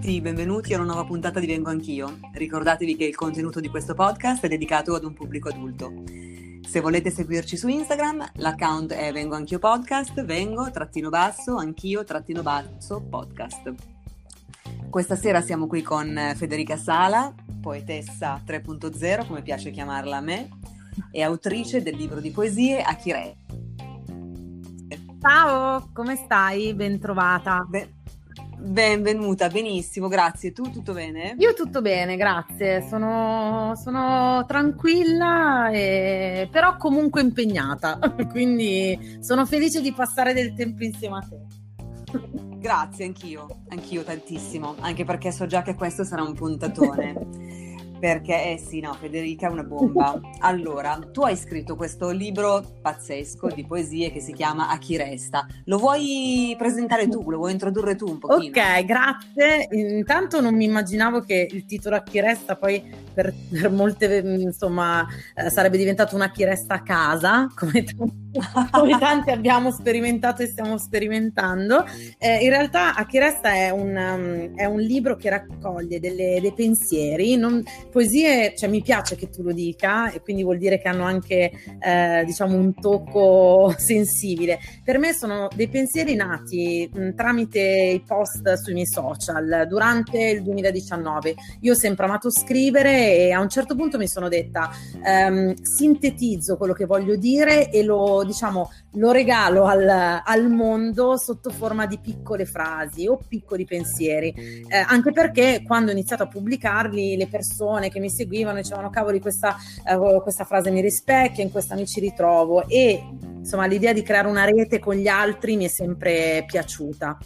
Sì, benvenuti a una nuova puntata di Vengo Anch'io. Ricordatevi che il contenuto di questo podcast è dedicato ad un pubblico adulto. Se volete seguirci su Instagram, l'account è Vengo Anch'io Podcast, vengo trattino basso, anch'io trattino basso podcast. Questa sera siamo qui con Federica Sala, poetessa 3.0, come piace chiamarla a me, e autrice del libro di poesie Achire. Ciao, come stai? Bentrovata. Be- benvenuta, benissimo, grazie. Tu tutto bene? Io tutto bene, grazie. Sono, sono tranquilla, e... però comunque impegnata, quindi sono felice di passare del tempo insieme a te. Grazie, anch'io, anch'io tantissimo, anche perché so già che questo sarà un puntatone. Perché, eh sì, no, Federica è una bomba. Allora, tu hai scritto questo libro pazzesco di poesie che si chiama A chi resta. Lo vuoi presentare tu? Lo vuoi introdurre tu un pochino? Ok, grazie. Intanto non mi immaginavo che il titolo A chi resta poi per, per molte, insomma, eh, sarebbe diventato una chi resta a casa, come tanti, come tanti abbiamo sperimentato e stiamo sperimentando. Eh, in realtà A chi resta è un, um, è un libro che raccoglie delle, dei pensieri, non, poesie, cioè mi piace che tu lo dica e quindi vuol dire che hanno anche eh, diciamo un tocco sensibile. Per me sono dei pensieri nati mh, tramite i post sui miei social durante il 2019. Io ho sempre amato scrivere e a un certo punto mi sono detta ehm, sintetizzo quello che voglio dire e lo diciamo lo regalo al, al, mondo sotto forma di piccole frasi o piccoli pensieri, eh, anche perché quando ho iniziato a pubblicarli le persone che mi seguivano dicevano cavoli questa, eh, questa frase mi rispecchia, in questa mi ci ritrovo. E insomma l'idea di creare una rete con gli altri mi è sempre piaciuta.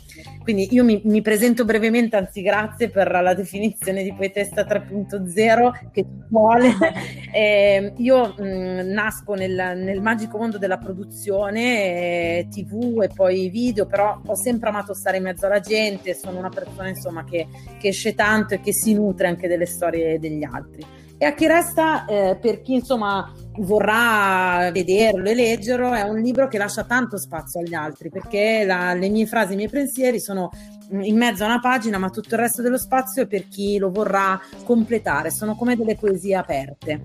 Quindi io mi, mi presento brevemente, anzi grazie per la definizione di poetessa 3.0 che vuole. eh, io mh, nasco nel, nel, magico mondo della produzione, eh, tv e poi video, però ho sempre amato stare in mezzo alla gente, sono una persona insomma che, che esce tanto e che si nutre anche delle storie degli altri. E a chi resta, eh, per chi insomma vorrà vederlo e leggerlo, è un libro che lascia tanto spazio agli altri perché la, le mie frasi, i miei pensieri sono in mezzo a una pagina, ma tutto il resto dello spazio è per chi lo vorrà completare, sono come delle poesie aperte.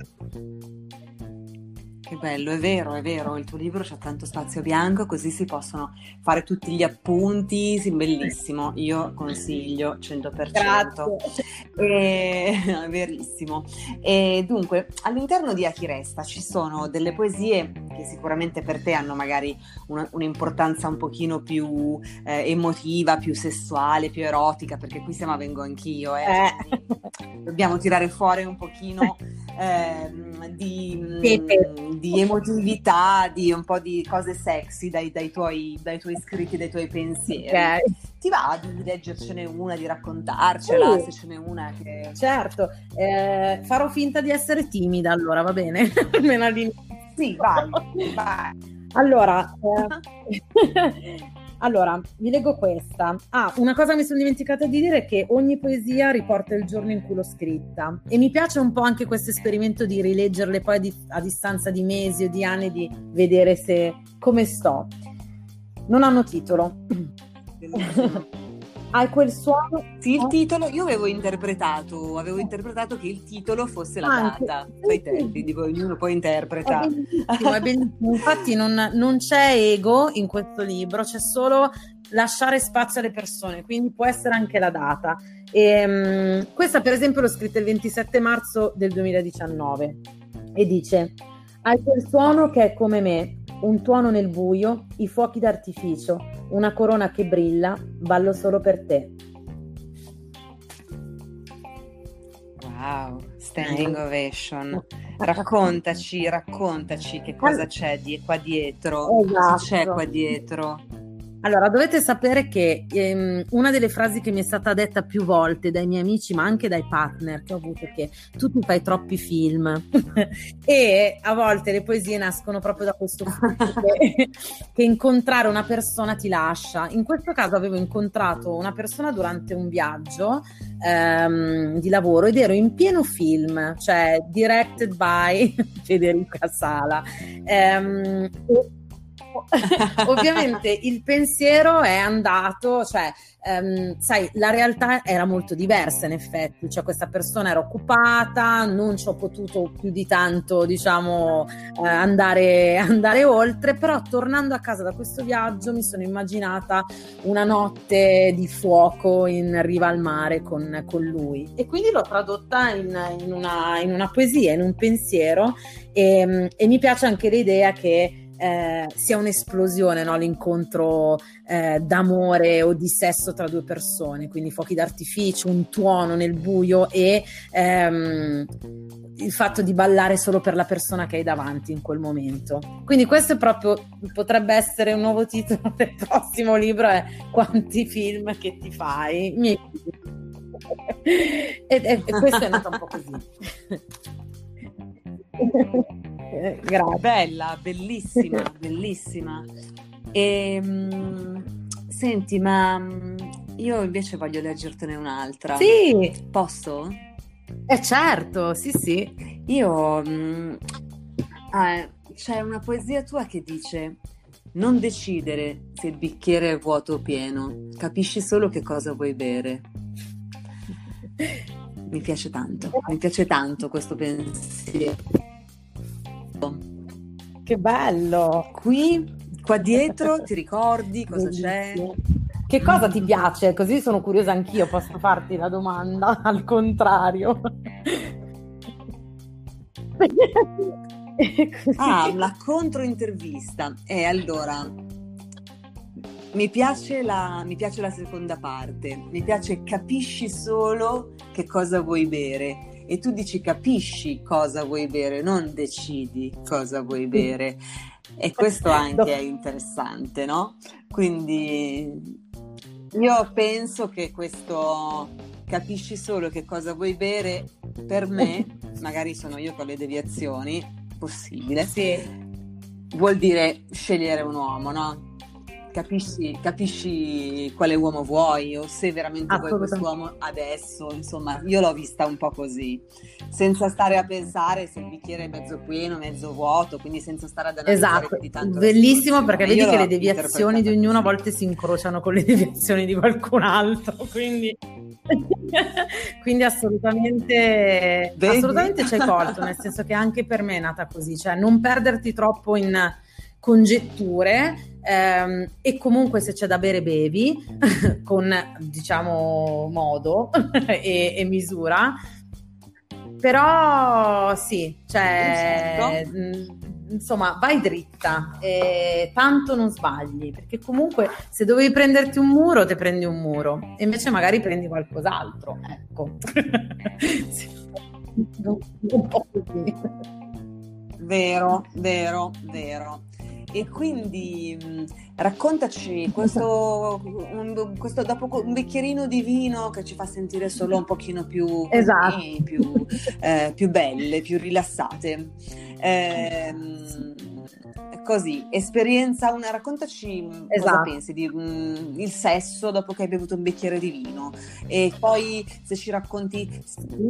Che bello, è vero, è vero, il tuo libro c'ha tanto spazio bianco, così si possono fare tutti gli appunti, sì, bellissimo, io consiglio 100%. Grazie. E, è verissimo. E dunque, all'interno di A chi resta ci sono delle poesie che sicuramente per te hanno magari una, un'importanza un pochino più eh, emotiva, più sessuale, più erotica, perché qui siamo a Vengo Anch'io, eh. eh. dobbiamo tirare fuori un pochino eh, di... Pepe di emotività, di un po' di cose sexy dai, dai, tuoi, dai tuoi, scritti, dai tuoi pensieri. Okay. Ti va di leggercene una, di raccontarcela, uh, se ce n'è una che... Certo, eh, farò finta di essere timida allora, va bene? Almeno all'inizio. Sì, vai, vai. Allora, eh, Allora, vi leggo questa. Ah, una cosa mi sono dimenticata di dire è che ogni poesia riporta il giorno in cui l'ho scritta e mi piace un po' anche questo esperimento di rileggerle poi a, di- a distanza di mesi o di anni di vedere se come sto. Non hanno titolo. Hai quel suono. Sì, il titolo, io avevo interpretato, avevo interpretato che il titolo fosse la Anche, data, sì, tempi, dico, ognuno poi interpreta. È bellissimo, è bellissimo. Infatti non, non c'è ego in questo libro, c'è solo lasciare spazio alle persone, quindi può essere anche la data. E, um, questa per esempio l'ho scritta il 27 marzo del 2019 e dice hai quel suono che è come me, un tuono nel buio, i fuochi d'artificio, una corona che brilla, ballo solo per te. Wow, Standing ovation. Raccontaci, raccontaci che cosa c'è di qua dietro. Esatto. Cosa c'è qua dietro? Allora, dovete sapere che ehm, una delle frasi che mi è stata detta più volte dai miei amici, ma anche dai partner che ho avuto, è che tu ti fai troppi film e a volte le poesie nascono proprio da questo che, che incontrare una persona ti lascia. In questo caso avevo incontrato una persona durante un viaggio ehm, di lavoro ed ero in pieno film, cioè directed by Federica Sala. Ehm, ovviamente il pensiero è andato, cioè, um, sai, la realtà era molto diversa in effetti, cioè questa persona era occupata, non ci ho potuto più di tanto, diciamo, uh, andare, andare oltre, però tornando a casa da questo viaggio mi sono immaginata una notte di fuoco in riva al mare con, con lui. E quindi l'ho tradotta in, in, una, in una poesia, in un pensiero e, e mi piace anche l'idea che eh, sia un'esplosione no? l'incontro eh, d'amore o di sesso tra due persone, quindi fuochi d'artificio, un tuono nel buio e ehm, il fatto di ballare solo per la persona che hai davanti in quel momento. Quindi questo è proprio potrebbe essere un nuovo titolo del prossimo libro è Quanti film che ti fai? e, e, e questo è nato un po' così. Eh, grazie. Bella, bellissima, bellissima. E, mh, senti, ma mh, io invece voglio leggertene un'altra. Sì. Posso? Eh certo, sì sì. Io... Mh, ah, c'è una poesia tua che dice... Non decidere se il bicchiere è vuoto o pieno, capisci solo che cosa vuoi bere. Mi piace tanto, mi piace tanto questo pensiero. Che bello! Qui, qua dietro, ti ricordi cosa c'è? Che cosa ti piace? Così sono curiosa anch'io, posso farti la domanda al contrario. ah, la controintervista. E eh, allora, mi piace, la, mi piace la seconda parte, mi piace capisci solo che cosa vuoi bere e tu dici capisci cosa vuoi bere, non decidi cosa vuoi bere. E questo anche è interessante, no? Quindi io penso che questo capisci solo che cosa vuoi bere, per me, magari sono io con le deviazioni, possibile, sì. vuol dire scegliere un uomo, no? Capisci, capisci quale uomo vuoi o se veramente vuoi quest'uomo adesso, insomma, io l'ho vista un po' così, senza stare a pensare se il bicchiere è mezzo pieno, mezzo vuoto, quindi senza stare ad analizzare esatto. di tanto. Bellissimo perché vedi che le deviazioni di ognuno a volte si incrociano con le deviazioni di qualcun altro, quindi quindi assolutamente, assolutamente ci hai colto, nel senso che anche per me è nata così, cioè non perderti troppo in congetture ehm, e comunque se c'è da bere bevi con diciamo modo e, e, misura. Però sì cioè mm, insomma vai dritta e tanto non sbagli perché comunque se dovevi prenderti un muro te prendi un muro. E invece magari prendi qualcos'altro ecco. Vero vero vero e quindi mh, raccontaci questo, un, questo, dopo un bicchierino di vino che ci fa sentire solo un pochino più, esatto. così, più, eh, più belle, più rilassate. Eh, così, esperienza, una, raccontaci esatto. cosa pensi di mm, il sesso dopo che hai bevuto un bicchiere di vino e poi se ci racconti,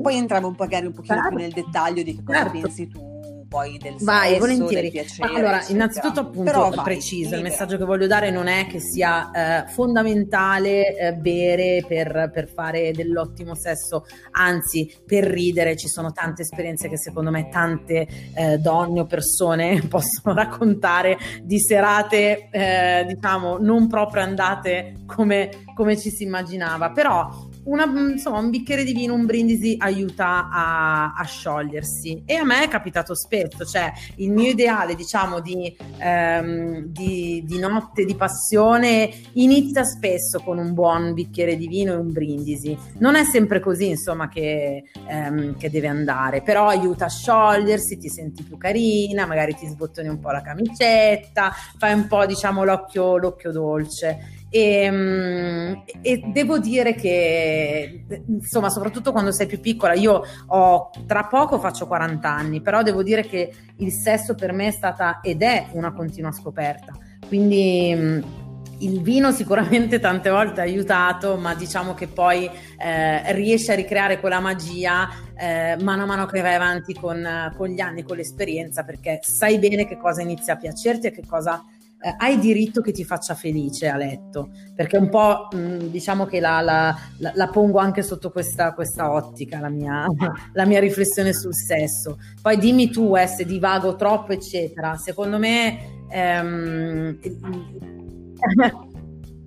poi entriamo magari un pochino certo. più nel dettaglio di che cosa certo. pensi tu poi del vai, sesso, volentieri. del piacere. Allora, eccetera. innanzitutto appunto Però vai, preciso, il messaggio che voglio dare non è che sia eh, fondamentale eh, bere per, per, fare dell'ottimo sesso, anzi per ridere ci sono tante esperienze che secondo me tante eh, donne o persone possono raccontare di serate eh, diciamo non proprio andate come, come ci si immaginava, però una, insomma, un bicchiere di vino, un brindisi aiuta a, a, sciogliersi e a me è capitato spesso, cioè il mio ideale diciamo di, ehm, di, di, notte di passione inizia spesso con un buon bicchiere di vino e un brindisi, non è sempre così insomma che, ehm, che deve andare, però aiuta a sciogliersi, ti senti più carina, magari ti sbottoni un po' la camicetta, fai un po' diciamo l'occhio, l'occhio dolce. E, ehm, e, devo dire che, insomma, soprattutto quando sei più piccola, io ho tra poco faccio 40 anni, però devo dire che il sesso per me è stata ed è una continua scoperta. Quindi il vino sicuramente tante volte ha aiutato, ma diciamo che poi eh, riesce a ricreare quella magia eh, mano a mano che vai avanti con, con, gli anni, con l'esperienza, perché sai bene che cosa inizia a piacerti e che cosa eh, hai diritto che ti faccia felice a letto, perché un po' mh, diciamo che la, la, la, la, pongo anche sotto questa, questa ottica, la mia, la mia, riflessione sul sesso. Poi dimmi tu eh, se divago troppo, eccetera. Secondo me... Ehm,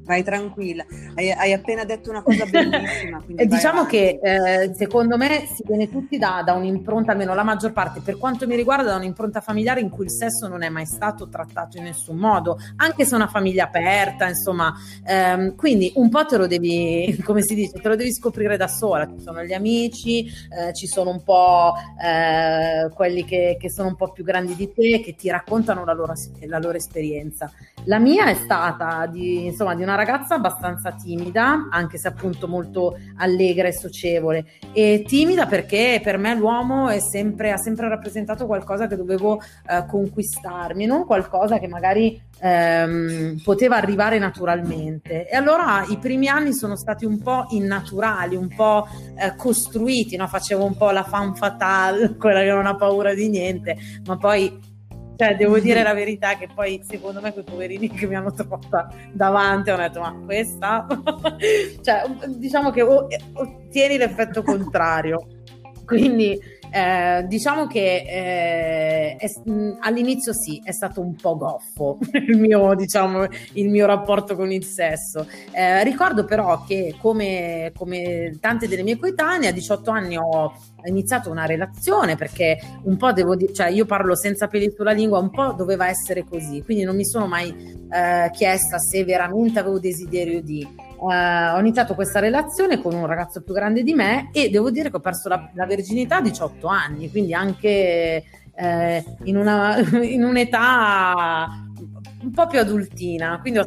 Vai tranquilla, hai, hai, appena detto una cosa bellissima. e diciamo avanti. che eh, secondo me si viene tutti da, da, un'impronta, almeno la maggior parte, per quanto mi riguarda, da un'impronta familiare in cui il sesso non è mai stato trattato in nessun modo, anche se è una famiglia aperta, insomma. Ehm, quindi un po' te lo devi, come si dice, te lo devi scoprire da sola. Ci sono gli amici, eh, ci sono un po' eh, quelli che, che, sono un po' più grandi di te, che ti raccontano la loro, la loro esperienza. La mia è stata di, insomma, di una ragazza abbastanza timida, anche se appunto molto allegra e socievole. E timida perché per me l'uomo sempre, ha sempre rappresentato qualcosa che dovevo eh, conquistarmi, non qualcosa che magari ehm, poteva arrivare naturalmente. E allora i primi anni sono stati un po' innaturali, un po' eh, costruiti, no? facevo un po' la fan fatale, quella che non ha paura di niente, ma poi cioè, devo dire la verità che poi secondo me quei poverini che mi hanno trovata davanti hanno detto ma questa... cioè, diciamo che ottieni l'effetto contrario. Quindi eh, diciamo che eh, è, all'inizio sì, è stato un po' goffo il mio, diciamo, il mio rapporto con il sesso. Eh, ricordo però che come, come tante delle mie coetanee a 18 anni ho iniziato una relazione perché un po' devo dire, cioè io parlo senza peli sulla lingua, un po' doveva essere così, quindi non mi sono mai eh, chiesta se veramente avevo desiderio di ho iniziato questa relazione con un ragazzo più grande di me e devo dire che ho perso la, la verginità a 18 anni, quindi anche eh, in, una, in, un'età un po' più adultina. Quindi ho,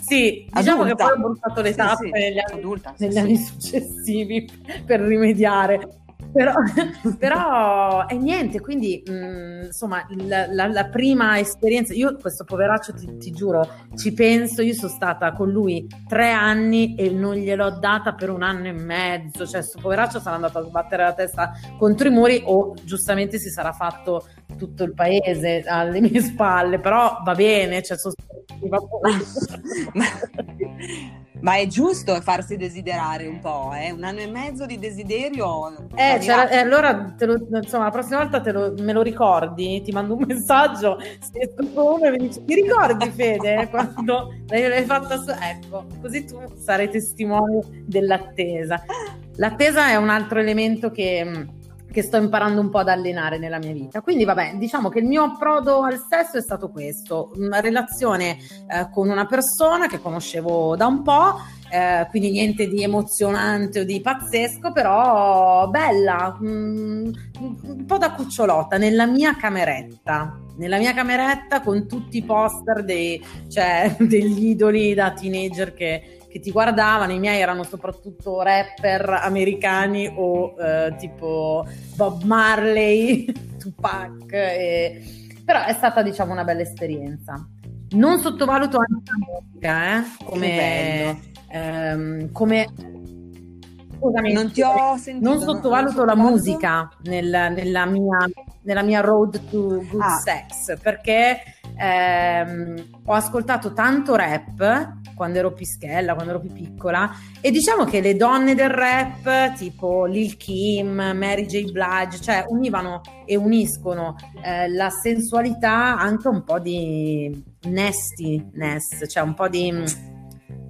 sì, diciamo adulta. che poi ho portato le tappe sì, sì. negli, anni, adulta, negli sì, anni successivi per rimediare però, però è niente, quindi mh, mm, insomma la, la, la, prima esperienza, io questo poveraccio ti, ti, giuro, ci penso, io sono stata con lui tre anni e non gliel'ho data per un anno e mezzo, cioè questo poveraccio sarà andato a sbattere la testa contro i muri o giustamente si sarà fatto tutto il paese alle mie spalle, però va bene, cioè sono Ma è giusto farsi desiderare un po', eh? un anno e mezzo di desiderio. Eh, cioè, allora lo, insomma, la prossima volta lo, me lo ricordi, ti mando un messaggio, se uno e mi dici, ti ricordi Fede quando l'hai fatta su... Ecco, così tu sarai testimone dell'attesa. L'attesa è un altro elemento che che sto imparando un po' ad allenare nella mia vita. Quindi, vabbè, diciamo che il mio approdo al sesso è stato questo: una relazione eh, con una persona che conoscevo da un po'. Eh, quindi niente di emozionante o di pazzesco, però bella, mm, un po' da cucciolotta nella mia cameretta. Nella mia cameretta con tutti i poster dei, cioè, degli idoli da teenager che, che ti guardavano, i miei erano soprattutto rapper americani o eh, tipo Bob Marley, Tupac, e... però è stata diciamo una bella esperienza. Non sottovaluto anche la musica, eh? come, ehm, come Scusami, non ti ho sentito. Non sottovaluto la musica nel, nella, mia, nella, mia, road to good ah. sex perché ehm, ho ascoltato tanto rap quando ero pischella, quando ero più piccola e diciamo che le donne del rap tipo Lil Kim, Mary J. Blige, cioè univano e uniscono eh, la sensualità anche un po' di nastiness, cioè un po' di,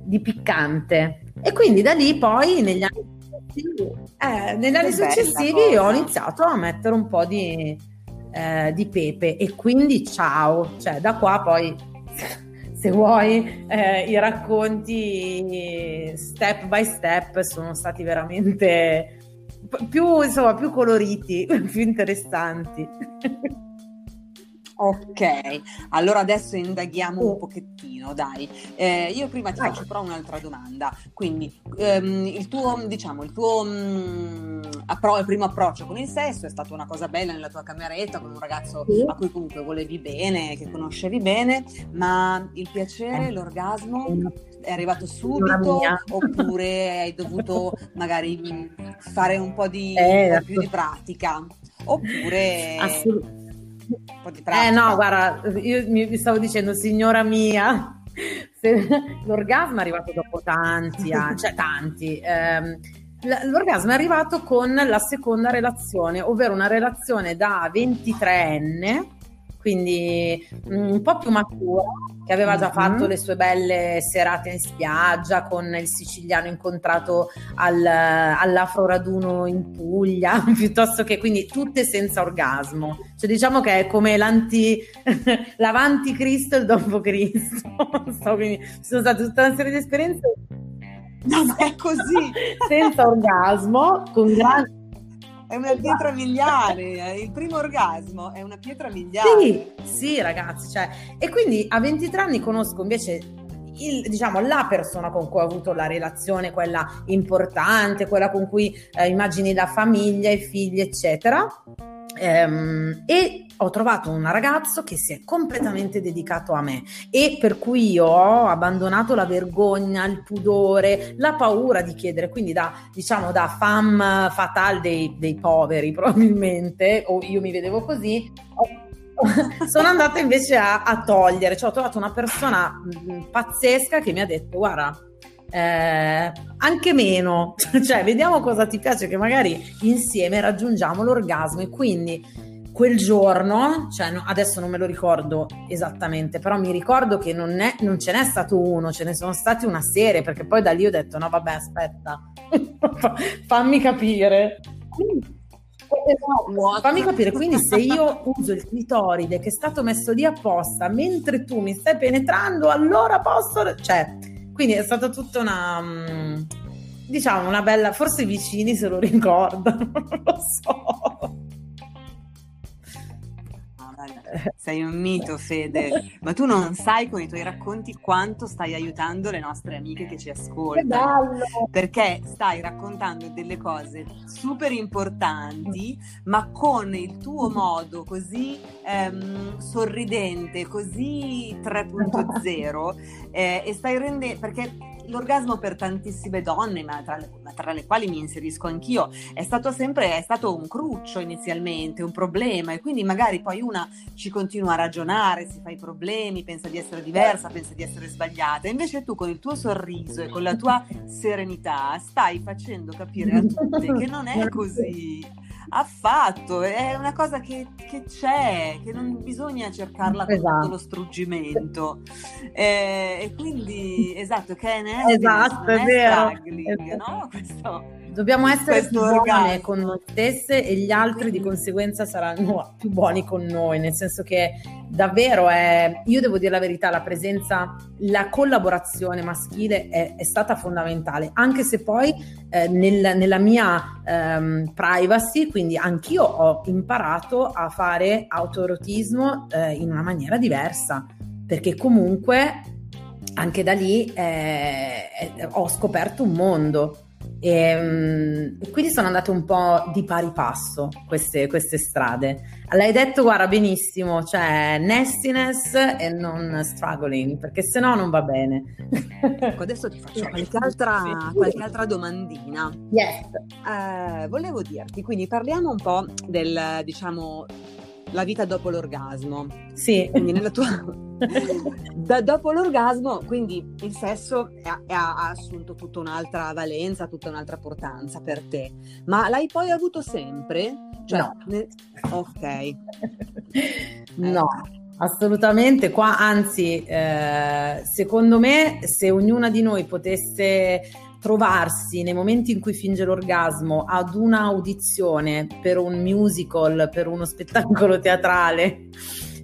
di piccante E quindi da lì poi negli anni successivi, eh, negli anni successivi ho iniziato a mettere un po' di, eh, di pepe e quindi ciao, cioè da qua poi se vuoi eh, i racconti step by step sono stati veramente più, insomma, più coloriti, più interessanti. Ok, allora adesso indaghiamo un pochettino, dai. Eh, io prima ti faccio però un'altra domanda. Quindi, ehm, il tuo, diciamo, il tuo mh, mm, appro- il primo approccio con il sesso è stata una cosa bella nella tua cameretta con un ragazzo sì. a cui comunque volevi bene, che conoscevi bene, ma il piacere, eh. l'orgasmo è arrivato subito oppure hai dovuto magari fare un po' di, eh, un po più di pratica? Oppure... Assolutamente po' di pratica. Eh no, guarda, io mi stavo dicendo, signora mia, se, l'orgasmo è arrivato dopo tanti anni, cioè tanti. Ehm, l'orgasmo è arrivato con la seconda relazione, ovvero una relazione da 23enne quindi mm, un po' più matura, che aveva già mm-hmm. fatto le sue belle serate in spiaggia con il siciliano incontrato al, all'Afro Raduno in Puglia, piuttosto che quindi tutte senza orgasmo. Cioè diciamo che è come l'anti, l'avanti Cristo e il dopo Cristo. so, quindi ci sono state tutta una serie di esperienze. No, ma è così! senza orgasmo, con grande è una pietra miliare, il primo orgasmo è una pietra miliare. Sì, sì ragazzi, cioè, e quindi a 23 anni conosco invece il, diciamo, la persona con cui ho avuto la relazione, quella importante, quella con cui eh, immagini la famiglia, i figli, eccetera. Ehm, e ho trovato un ragazzo che si è completamente dedicato a me e per cui io ho abbandonato la vergogna, il pudore, la paura di chiedere, quindi da diciamo da femme fatale dei, dei poveri probabilmente, o io mi vedevo così, sono andata invece a, a, togliere, cioè ho trovato una persona mh, pazzesca che mi ha detto guarda eh, anche meno, cioè vediamo cosa ti piace che magari insieme raggiungiamo l'orgasmo e quindi quel giorno, cioè no, adesso non me lo ricordo esattamente, però mi ricordo che non, è, non, ce n'è stato uno, ce ne sono stati una serie, perché poi da lì ho detto no vabbè aspetta, fammi capire. Esatto, fammi capire, quindi se io uso il clitoride che è stato messo lì apposta mentre tu mi stai penetrando, allora posso... Cioè, quindi è stata tutta una... Mm, diciamo una bella... Forse i vicini se lo ricordano, non lo so. Sei un mito, Fede, ma tu non sai con i tuoi racconti quanto stai aiutando le nostre amiche che ci ascoltano. Perché stai raccontando delle cose super importanti, ma con il tuo modo così ehm, sorridente, così 3.0, eh, e stai rendendo perché l'orgasmo per tantissime donne, ma tra, le, ma tra, le, quali mi inserisco anch'io, è stato sempre è stato un cruccio inizialmente, un problema e quindi magari poi una ci continua a ragionare, si fa i problemi, pensa di essere diversa, pensa di essere sbagliata. Invece tu con il tuo sorriso e con la tua serenità stai facendo capire a tutte che non è così affatto, è una cosa che, che, c'è, che non bisogna cercarla con esatto. tutto lo struggimento. Eh, e quindi, esatto, che è, esatto, è, è vero. no? Questo, Dobbiamo essere più buone con noi stesse e gli altri di conseguenza saranno più buoni con noi, nel senso che davvero è, io devo dire la verità, la presenza, la collaborazione maschile è, è stata fondamentale, anche se poi eh, nel, nella mia ehm, privacy, quindi anch'io ho imparato a fare autoerotismo eh, in una maniera diversa, perché comunque anche da lì eh, ho scoperto un mondo e, ehm, quindi sono andate un po' di pari passo queste, queste strade. L'hai detto, guarda, benissimo, cioè nastiness e non struggling, perché se no non va bene. Ecco, adesso ti faccio qualche altra, qualche altra domandina. Yes. Eh, volevo dirti, quindi parliamo un po' del, diciamo, la vita dopo l'orgasmo. Sì. Quindi nella tua... da, dopo l'orgasmo, quindi il sesso ha, ha, assunto tutta un'altra valenza, tutta un'altra importanza per te. Ma l'hai poi avuto sempre? Cioè, no. Ne... Ok. no. Assolutamente, qua anzi, eh, secondo me, se ognuna di noi potesse trovarsi nei momenti in cui finge l'orgasmo ad un'audizione per un musical, per uno spettacolo teatrale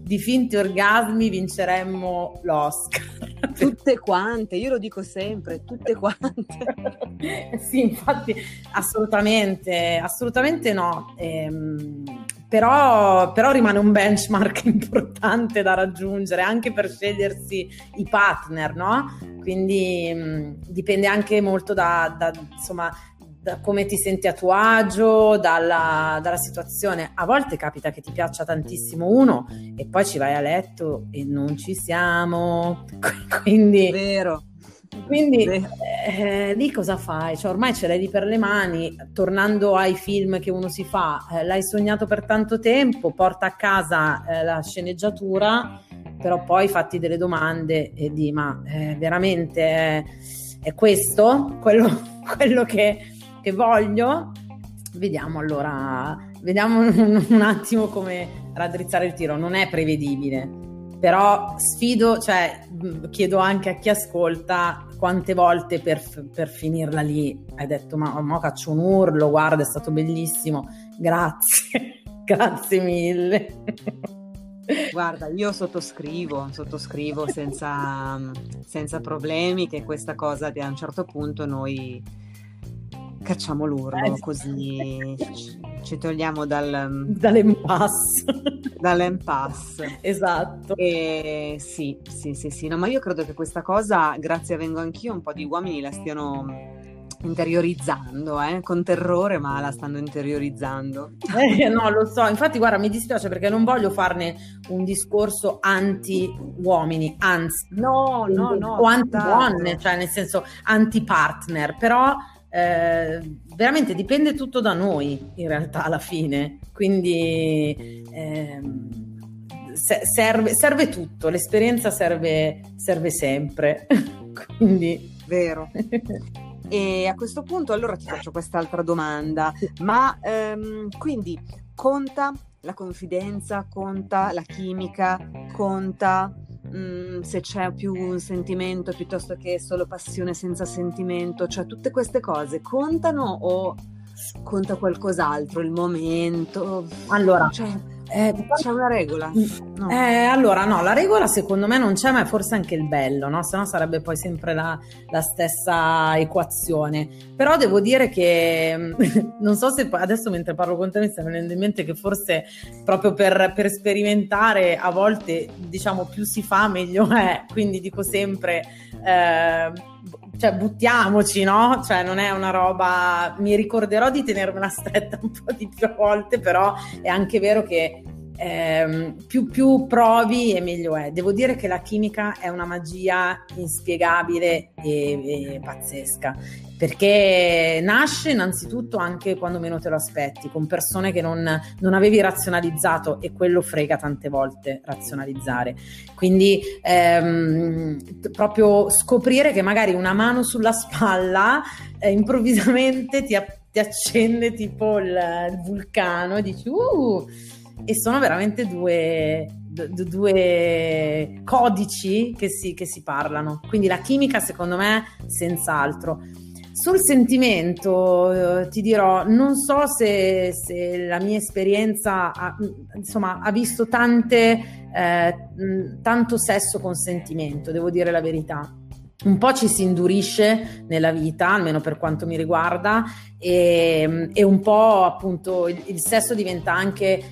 di finti orgasmi vinceremmo l'Oscar. Tutte quante, io lo dico sempre, tutte quante. sì, infatti, assolutamente, assolutamente no. Ehm, però, però, rimane un benchmark importante da raggiungere anche per scegliersi i partner, no? Quindi mh, mm, dipende anche molto da, da insomma, da come ti senti a tuo agio, dalla, dalla, situazione. A volte capita che ti piaccia tantissimo uno e poi ci vai a letto e non ci siamo. Quindi, Vero. Quindi eh, lì cosa fai? Cioè, ormai ce l'hai lì per le mani, tornando ai film che uno si fa, eh, l'hai sognato per tanto tempo, porta a casa eh, la sceneggiatura, però poi fatti delle domande e di ma eh, veramente è questo quello, quello che che voglio. Vediamo allora, vediamo un, attimo come raddrizzare il tiro. Non è prevedibile, però sfido, cioè chiedo anche a chi ascolta quante volte per, per finirla lì hai detto ma, ma faccio un urlo, guarda è stato bellissimo, grazie, grazie mille. Guarda, io sottoscrivo, sottoscrivo senza, senza problemi che questa cosa a un certo punto noi cacciamo l'urlo eh, così ci, togliamo dal, dall'impasse. dall'impasse. Esatto. E sì, sì, sì, sì. No, ma io credo che questa cosa, grazie a Vengo Anch'io, un po' di uomini la stiano interiorizzando, eh? con terrore, ma la stanno interiorizzando. Eh, no, lo so, infatti guarda, mi dispiace perché non voglio farne un discorso anti-uomini, anzi, no, no, no, o anti-donne, cioè nel senso anti-partner, però eh, veramente dipende tutto da noi in realtà alla fine, quindi eh, serve, serve, tutto, l'esperienza serve, serve sempre, quindi... Vero. E a questo punto allora ti faccio quest'altra domanda, ma ehm, quindi conta la confidenza, conta la chimica, conta Mm, se c'è più un sentimento piuttosto che solo passione senza sentimento, cioè tutte queste cose contano o conta qualcos'altro, il momento? Allora, cioè, eh, c'è una regola? Mm, no. Eh, allora, no, la regola secondo me non c'è, ma è forse anche il bello, no? Se no sarebbe poi sempre la, la, stessa equazione. Però devo dire che non so se adesso mentre parlo con te mi sta venendo in mente che forse proprio per, per sperimentare a volte, diciamo, più si fa meglio è. Quindi dico sempre. Eh, cioè buttiamoci, no? Cioè non è una roba, mi ricorderò di tenermela stretta un po' di più volte, però è anche vero che eh, più, più, provi e meglio è. Devo dire che la chimica è una magia inspiegabile e, e pazzesca perché nasce innanzitutto anche quando meno te lo aspetti, con persone che non, non, avevi razionalizzato e quello frega tante volte razionalizzare. Quindi ehm, proprio scoprire che magari una mano sulla spalla eh, improvvisamente ti, ti, accende tipo il, il vulcano e dici uh! e sono veramente due, due codici che si, che si parlano. Quindi la chimica secondo me senz'altro. Sul sentimento eh, ti dirò, non so se, se, la mia esperienza ha, insomma, ha visto tante, eh, tanto sesso con sentimento, devo dire la verità. Un po' ci si indurisce nella vita, almeno per quanto mi riguarda, e, e un po' appunto il, il sesso diventa anche eh,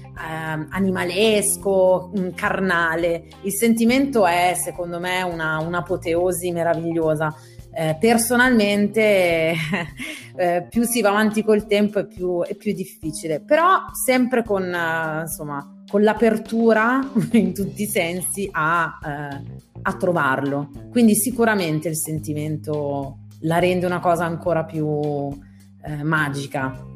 animalesco, carnale. Il sentimento è secondo me una, un'apoteosi meravigliosa eh, personalmente eh, più si va avanti col tempo è più, è più difficile, però sempre con, eh, insomma, con l'apertura in tutti i sensi a, eh, a trovarlo. Quindi sicuramente il sentimento la rende una cosa ancora più eh, magica.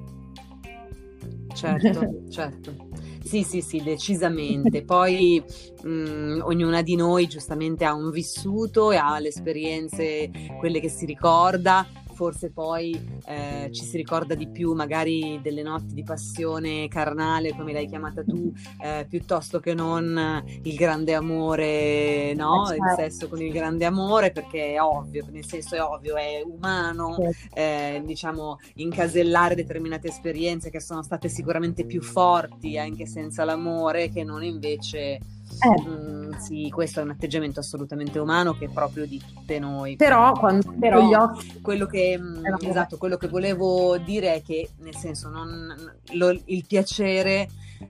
Certo, certo. Sì, sì, sì, decisamente. Poi mh, mm, ognuna di noi giustamente ha un vissuto e ha le esperienze, quelle che si ricorda. Forse poi eh, ci si ricorda di più magari delle notti di passione carnale, come l'hai chiamata tu, eh, piuttosto che non il grande amore, no? Eh, certo. Il sesso con il grande amore, perché è ovvio, nel senso è ovvio, è umano, certo. eh, diciamo, incasellare determinate esperienze che sono state sicuramente più forti anche senza l'amore, che non invece eh. Mm, sì, questo è un atteggiamento assolutamente umano che è proprio di tutte noi. Però, quando Però gli occhi... quello, che, mm, esatto, quello che volevo dire è che, nel senso, non, lo, il piacere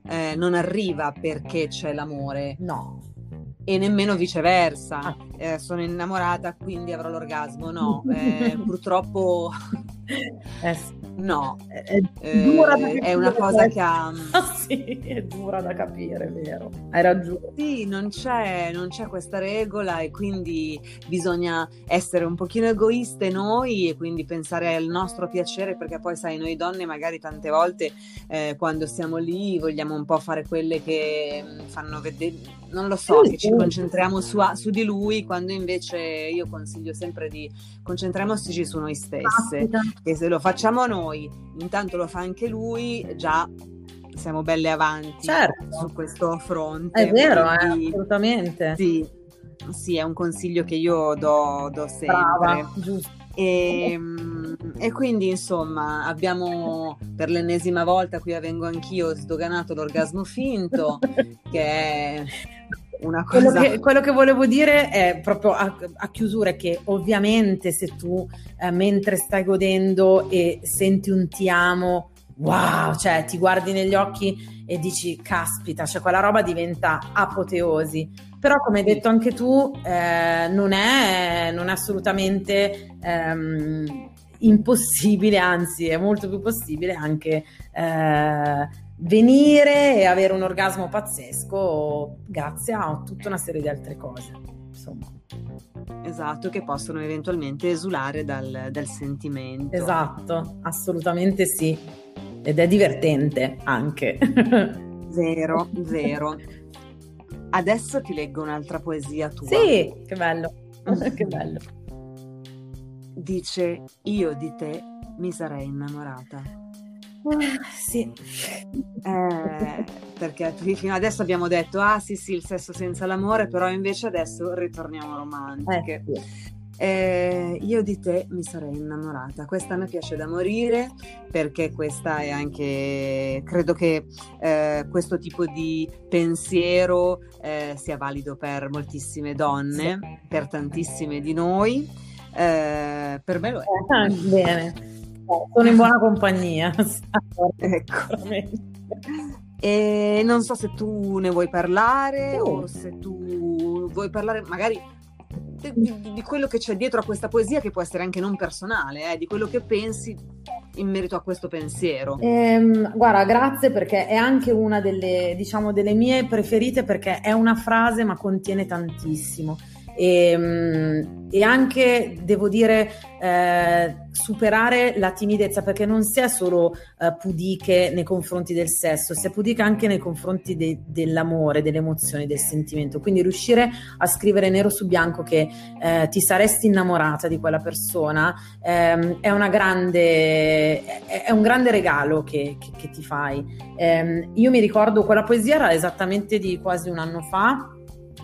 eh, non arriva perché c'è l'amore. No. E nemmeno viceversa. Ah. Eh, sono innamorata, quindi avrò l'orgasmo. No, eh, purtroppo eh sì. No, è, è, eh, è una cosa che ha... Sì, è dura da capire, vero. Hai ragione. Sì, non c'è, non c'è questa regola e quindi bisogna essere un pochino egoiste noi e quindi pensare al nostro piacere perché poi sai, noi donne magari tante volte eh, quando siamo lì vogliamo un po' fare quelle che mm, fanno vedere, non lo so, sì, che sì. ci concentriamo su, su, di lui quando invece io consiglio sempre di concentriamoci su noi stesse e se lo facciamo noi, intanto lo fa anche lui, già siamo belle avanti certo. su questo fronte. È vero, eh, quindi, eh, assolutamente. Sì, sì, è un consiglio che io do, do sempre. Brava, giusto. E, ehm, e, quindi insomma abbiamo per l'ennesima volta, qui vengo anch'io, sdoganato l'orgasmo finto, che è una cosa... Quello che, quello che, volevo dire è proprio a, a chiusura che ovviamente se tu eh, mentre stai godendo e senti un ti amo, wow, cioè ti guardi negli occhi e dici caspita, cioè quella roba diventa apoteosi. Però come hai detto anche tu, eh, non, è, non, è, assolutamente ehm, impossibile, anzi è molto più possibile anche... Eh, venire e avere un orgasmo pazzesco grazie a tutta una serie di altre cose. Insomma. Esatto, che possono eventualmente esulare dal, dal sentimento. Esatto, assolutamente sì. Ed è divertente anche. vero, vero. Adesso ti leggo un'altra poesia tua. Sì, che bello, che bello. Dice, io di te mi sarei innamorata sì. Eh, perché fino adesso abbiamo detto, ah sì sì, il sesso senza l'amore, però invece adesso ritorniamo romantiche. Eh, sì. Eh, io di te mi sarei innamorata. Questa mi piace da morire perché questa è anche, credo che eh, questo tipo di pensiero eh, sia valido per moltissime donne, sì. per tantissime di noi. Eh, per me lo è. Ah, bene sono in buona compagnia. ecco. E non so se tu ne vuoi parlare oh. o se tu vuoi parlare magari di, di, di, quello che c'è dietro a questa poesia che può essere anche non personale, eh, di quello che pensi in merito a questo pensiero. Ehm, guarda, grazie perché è anche una delle, diciamo, delle mie preferite perché è una frase ma contiene tantissimo e, ehm, e anche, devo dire, eh, superare la timidezza perché non si è solo eh, pudiche nei confronti del sesso, si è pudiche anche nei confronti de- dell'amore, delle emozioni, del sentimento. Quindi riuscire a scrivere nero su bianco che eh, ti saresti innamorata di quella persona ehm, è, grande, è, è, un grande regalo che, che, che ti fai. Ehm, io mi ricordo quella poesia era esattamente di quasi un anno fa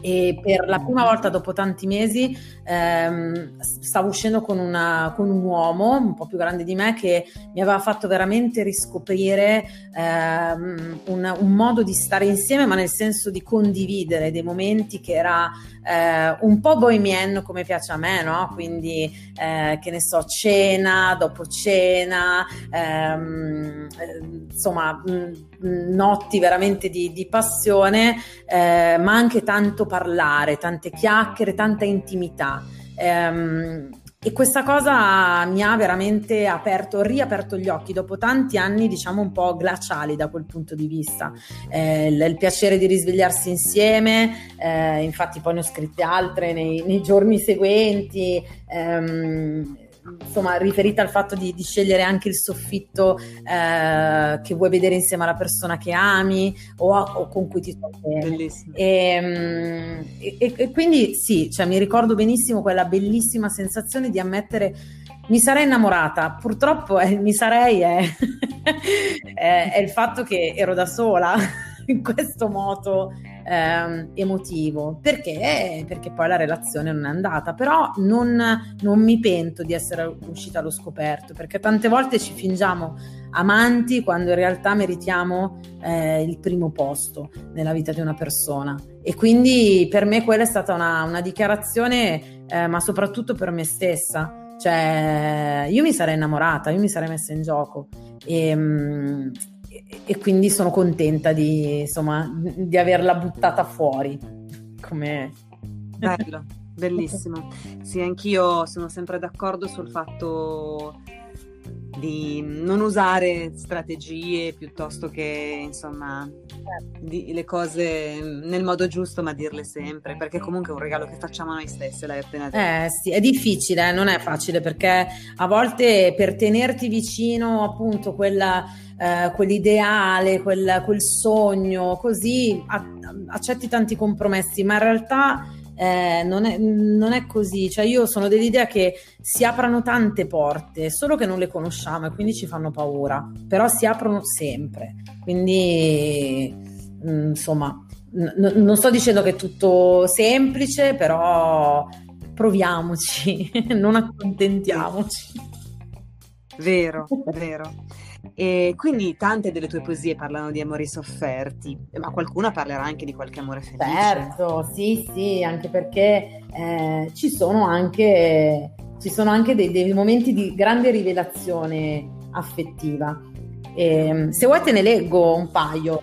e per la prima volta dopo tanti mesi ehm, stavo uscendo con, una, con, un uomo un po' più grande di me che mi aveva fatto veramente riscoprire ehm, un, un, modo di stare insieme ma nel senso di condividere dei momenti che era eh, un po' bohemian come piace a me no? quindi eh, che ne so cena dopo cena ehm, eh, insomma mh, notti veramente di, di passione, eh, ma anche tanto parlare, tante chiacchiere, tanta intimità. Um, e questa cosa mi ha veramente aperto, riaperto gli occhi dopo tanti anni, diciamo un po' glaciali da quel punto di vista. Eh, il, il, piacere di risvegliarsi insieme, eh, infatti poi ne ho scritte altre nei, nei giorni seguenti. Ehm, insomma riferita al fatto di, di scegliere anche il soffitto eh, che vuoi vedere insieme alla persona che ami o, o con cui ti sto bene. E, e, e, quindi sì, cioè, mi ricordo benissimo quella bellissima sensazione di ammettere mi sarei innamorata, purtroppo eh, mi sarei è, è, è il fatto che ero da sola in questo moto eh, emotivo. Perché? perché poi la relazione non è andata. Però non, non, mi pento di essere uscita allo scoperto perché tante volte ci fingiamo amanti quando in realtà meritiamo eh, il primo posto nella vita di una persona. E quindi per me quella è stata una, una dichiarazione eh, ma soprattutto per me stessa. Cioè io mi sarei innamorata io mi sarei messa in gioco. E, mm, e quindi sono contenta di, insomma, di averla buttata fuori. Come... Bello, bellissimo. Sì, anch'io sono sempre d'accordo sul fatto di non usare strategie piuttosto che insomma di, le cose nel modo giusto ma dirle sempre perché comunque è un regalo che facciamo a noi stesse l'hai appena detto eh sì è difficile eh? non è facile perché a volte per tenerti vicino appunto quella eh, quell'ideale, quel, quel, sogno, così accetti tanti compromessi, ma in realtà eh, non, è, non, è, così. Cioè, io sono dell'idea che si aprono tante porte, solo che non le conosciamo e quindi ci fanno paura, però si aprono sempre. Quindi, mm, insomma, n- non sto dicendo che è tutto semplice, però proviamoci, non accontentiamoci. Vero, vero. E quindi tante delle tue poesie parlano di amori sofferti, ma qualcuna parlerà anche di qualche amore felice. Certo, sì, sì, anche perché eh, ci sono anche, ci sono anche dei, dei, momenti di grande rivelazione affettiva. E, ehm, se vuoi te ne leggo un paio.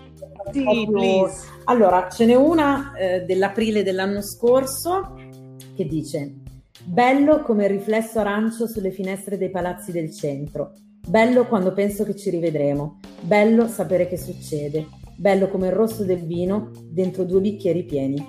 Sì, proprio... Allora, ce n'è una eh, dell'aprile dell'anno scorso che dice Bello come il riflesso arancio sulle finestre dei palazzi del centro Bello quando penso che ci rivedremo, bello sapere che succede, bello come il rosso del vino dentro due bicchieri pieni.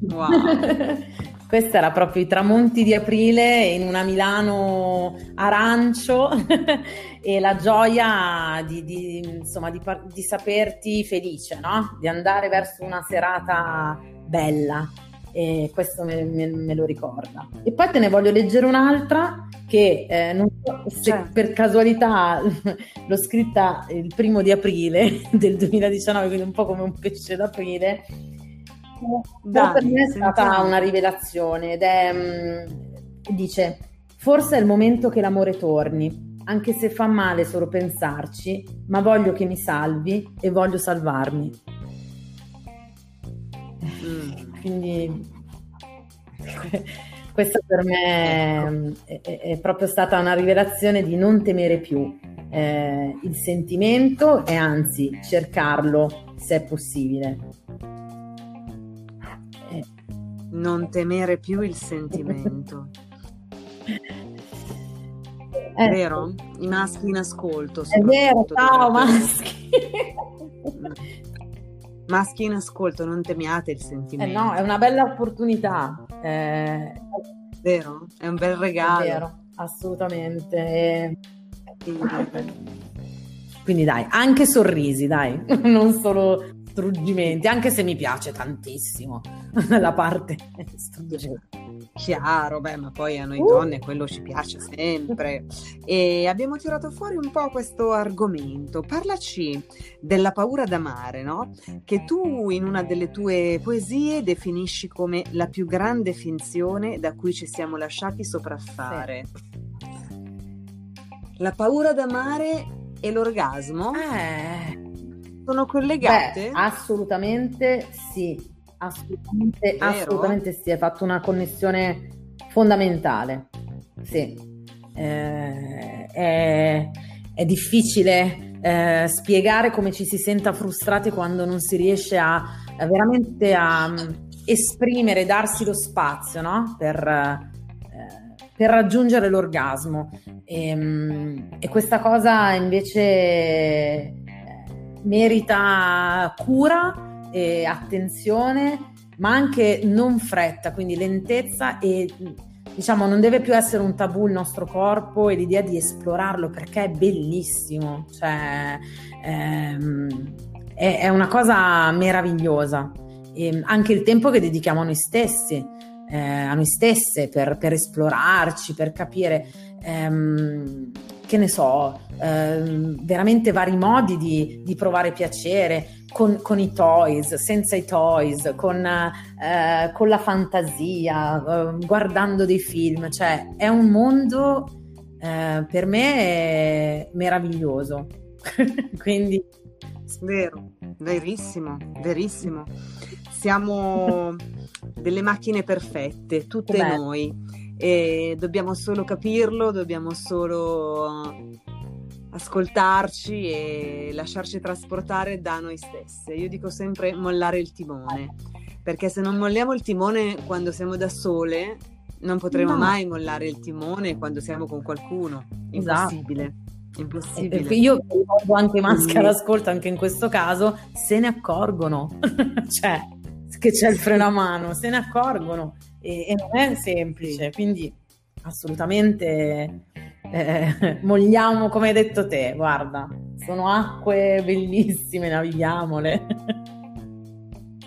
Wow. Questo era proprio i tramonti di aprile in una Milano arancio e la gioia di, di, insomma, di, di saperti felice, no? di andare verso una serata bella e questo me, me, me, lo ricorda. E poi te ne voglio leggere un'altra che eh, non so se certo. per casualità l'ho scritta il primo di aprile del 2019, quindi un po' come un pesce d'aprile. Dai, per me è stata una rivelazione ed è, mh, mm, dice, forse è il momento che l'amore torni, anche se fa male solo pensarci, ma voglio che mi salvi e voglio salvarmi. Mm quindi questa per me è, è, proprio stata una rivelazione di non temere più eh, il sentimento e anzi cercarlo se è possibile. Eh. Non temere più il sentimento. È vero? I maschi in ascolto. È vero, ciao maschi. Maschi in ascolto, non temiate il sentimento. Eh no, è una bella opportunità. Eh... Vero? È un bel regalo. È vero, assolutamente. Quindi dai, anche sorrisi, dai, non solo struggimenti, anche se mi piace tantissimo la parte struggimenti. Chiaro, beh, ma poi a noi uh. donne quello ci piace sempre. E abbiamo tirato fuori un po' questo argomento. Parlaci della paura d'amare, no? Che tu in una delle tue poesie definisci come la più grande finzione da cui ci siamo lasciati sopraffare. Sì. La paura d'amare e l'orgasmo eh. sono collegate? Beh, assolutamente sì Assolutamente, assolutamente sì, hai fatto una connessione fondamentale. Sì. Eh, è, è, difficile eh, spiegare come ci si senta frustrati quando non si riesce a, a veramente a um, esprimere, darsi lo spazio no? per, eh, per, raggiungere l'orgasmo. E, um, e questa cosa invece eh, merita cura e attenzione, ma anche non fretta, quindi lentezza e diciamo non deve più essere un tabù il nostro corpo e l'idea di esplorarlo perché è bellissimo, cioè ehm, è, è, una cosa meravigliosa. E anche il tempo che dedichiamo a noi stessi. eh, a noi stesse, per, per esplorarci, per capire ehm, che ne so, ehm, veramente vari modi di, di provare piacere con, con, i toys, senza i toys, con, eh, con la fantasia, eh, guardando dei film, cioè è un mondo eh, per me meraviglioso. Quindi vero, verissimo, verissimo. Siamo delle macchine perfette, tutte noi e dobbiamo solo capirlo, dobbiamo solo ascoltarci e lasciarci trasportare da noi stesse. Io dico sempre mollare il timone, perché se non molliamo il timone quando siamo da sole, non potremo no. mai mollare il timone quando siamo con qualcuno. Impossibile. Esatto. Impossibile. Io ricordo anche i maschi all'ascolto, anche in questo caso, se ne accorgono, cioè che c'è il freno a mano, se ne accorgono e, e non è semplice, quindi assolutamente eh, mogliamo come hai detto te, guarda, sono acque bellissime, navighiamole.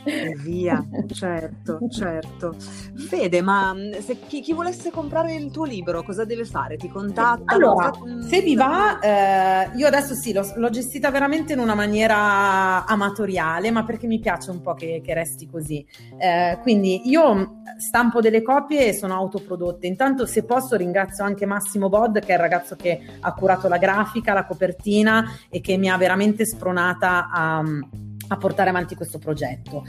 E via, certo, certo. Fede, ma mm, se chi, chi, volesse comprare il tuo libro, cosa deve fare? Ti contatta? Allora, se vi va, eh, io adesso sì, l'ho, l'ho, gestita veramente in una maniera amatoriale, ma perché mi piace un po' che, che resti così. Eh, quindi io stampo delle copie e sono autoprodotte. Intanto, se posso, ringrazio anche Massimo Bod, che è il ragazzo che ha curato la grafica, la copertina e che mi ha veramente spronata a a portare avanti questo progetto.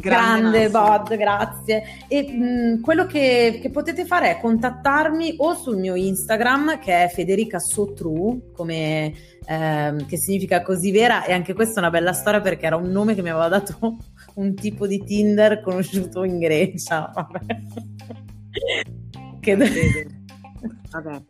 Grande, Grande Bod, grazie. E mh, quello che, che, potete fare è contattarmi o sul mio Instagram che è Federica Sotru, come, ehm, che significa così vera, e anche questa è una bella storia perché era un nome che mi aveva dato un tipo di Tinder conosciuto in Grecia. Vabbè. che... Vabbè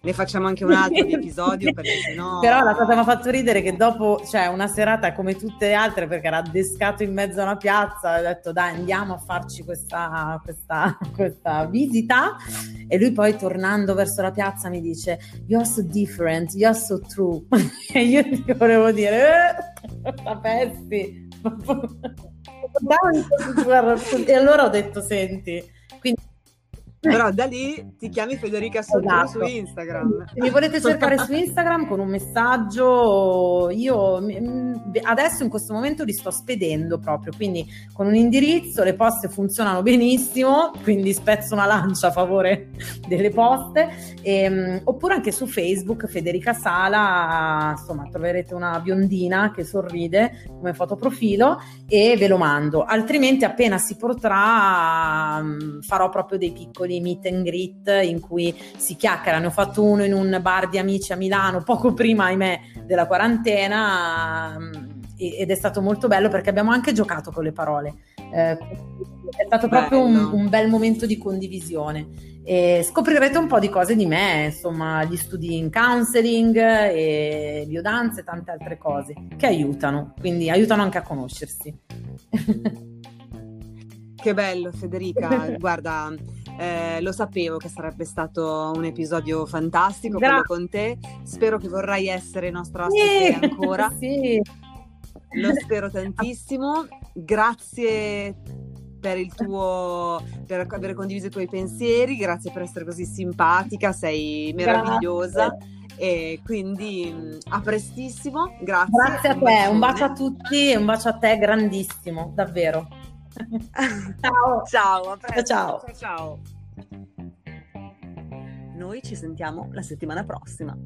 ne facciamo anche un altro di episodio perché sennò... Però la cosa mi ha fatto ridere che dopo, cioè una serata come tutte le altre perché era addescato in mezzo a una piazza, ho detto dai andiamo a farci questa, questa, questa visita. E lui poi tornando verso la piazza mi dice you're so different, you're so true. E io ti volevo dire eh, sapessi. E allora ho detto senti però da lì ti chiami Federica Sotto esatto. su Instagram. Se mi volete cercare su Instagram con un messaggio, io adesso in questo momento li sto spedendo proprio, quindi con un indirizzo le poste funzionano benissimo, quindi spezzo una lancia a favore delle poste, e, ehm, oppure anche su Facebook Federica Sala, insomma troverete una biondina che sorride come fotoprofilo e ve lo mando, altrimenti appena si potrà farò proprio dei piccoli piccoli meet and greet in cui si chiacchiera. Ne ho fatto uno in un bar di amici a Milano poco prima, ahimè, della quarantena mm, ed è stato molto bello perché abbiamo anche giocato con le parole. Eh, è stato proprio un, un, bel momento di condivisione e scoprirete un po' di cose di me, insomma, gli studi in counseling e biodanze e tante altre cose che aiutano, quindi aiutano anche a conoscersi. Che bello Federica, guarda, eh, lo sapevo che sarebbe stato un episodio fantastico Gra- con te. Spero che vorrai essere nostra ospite sì, ancora. sì. Lo spero tantissimo. Grazie per il tuo per aver condiviso i tuoi pensieri, grazie per essere così simpatica, sei meravigliosa. Grazie. E quindi mm, a prestissimo, grazie. Grazie a te, un bacio a tutti e un bacio a te grandissimo, davvero. Ciao. Ciao, ciao. ciao. ciao. Noi ci sentiamo la settimana prossima.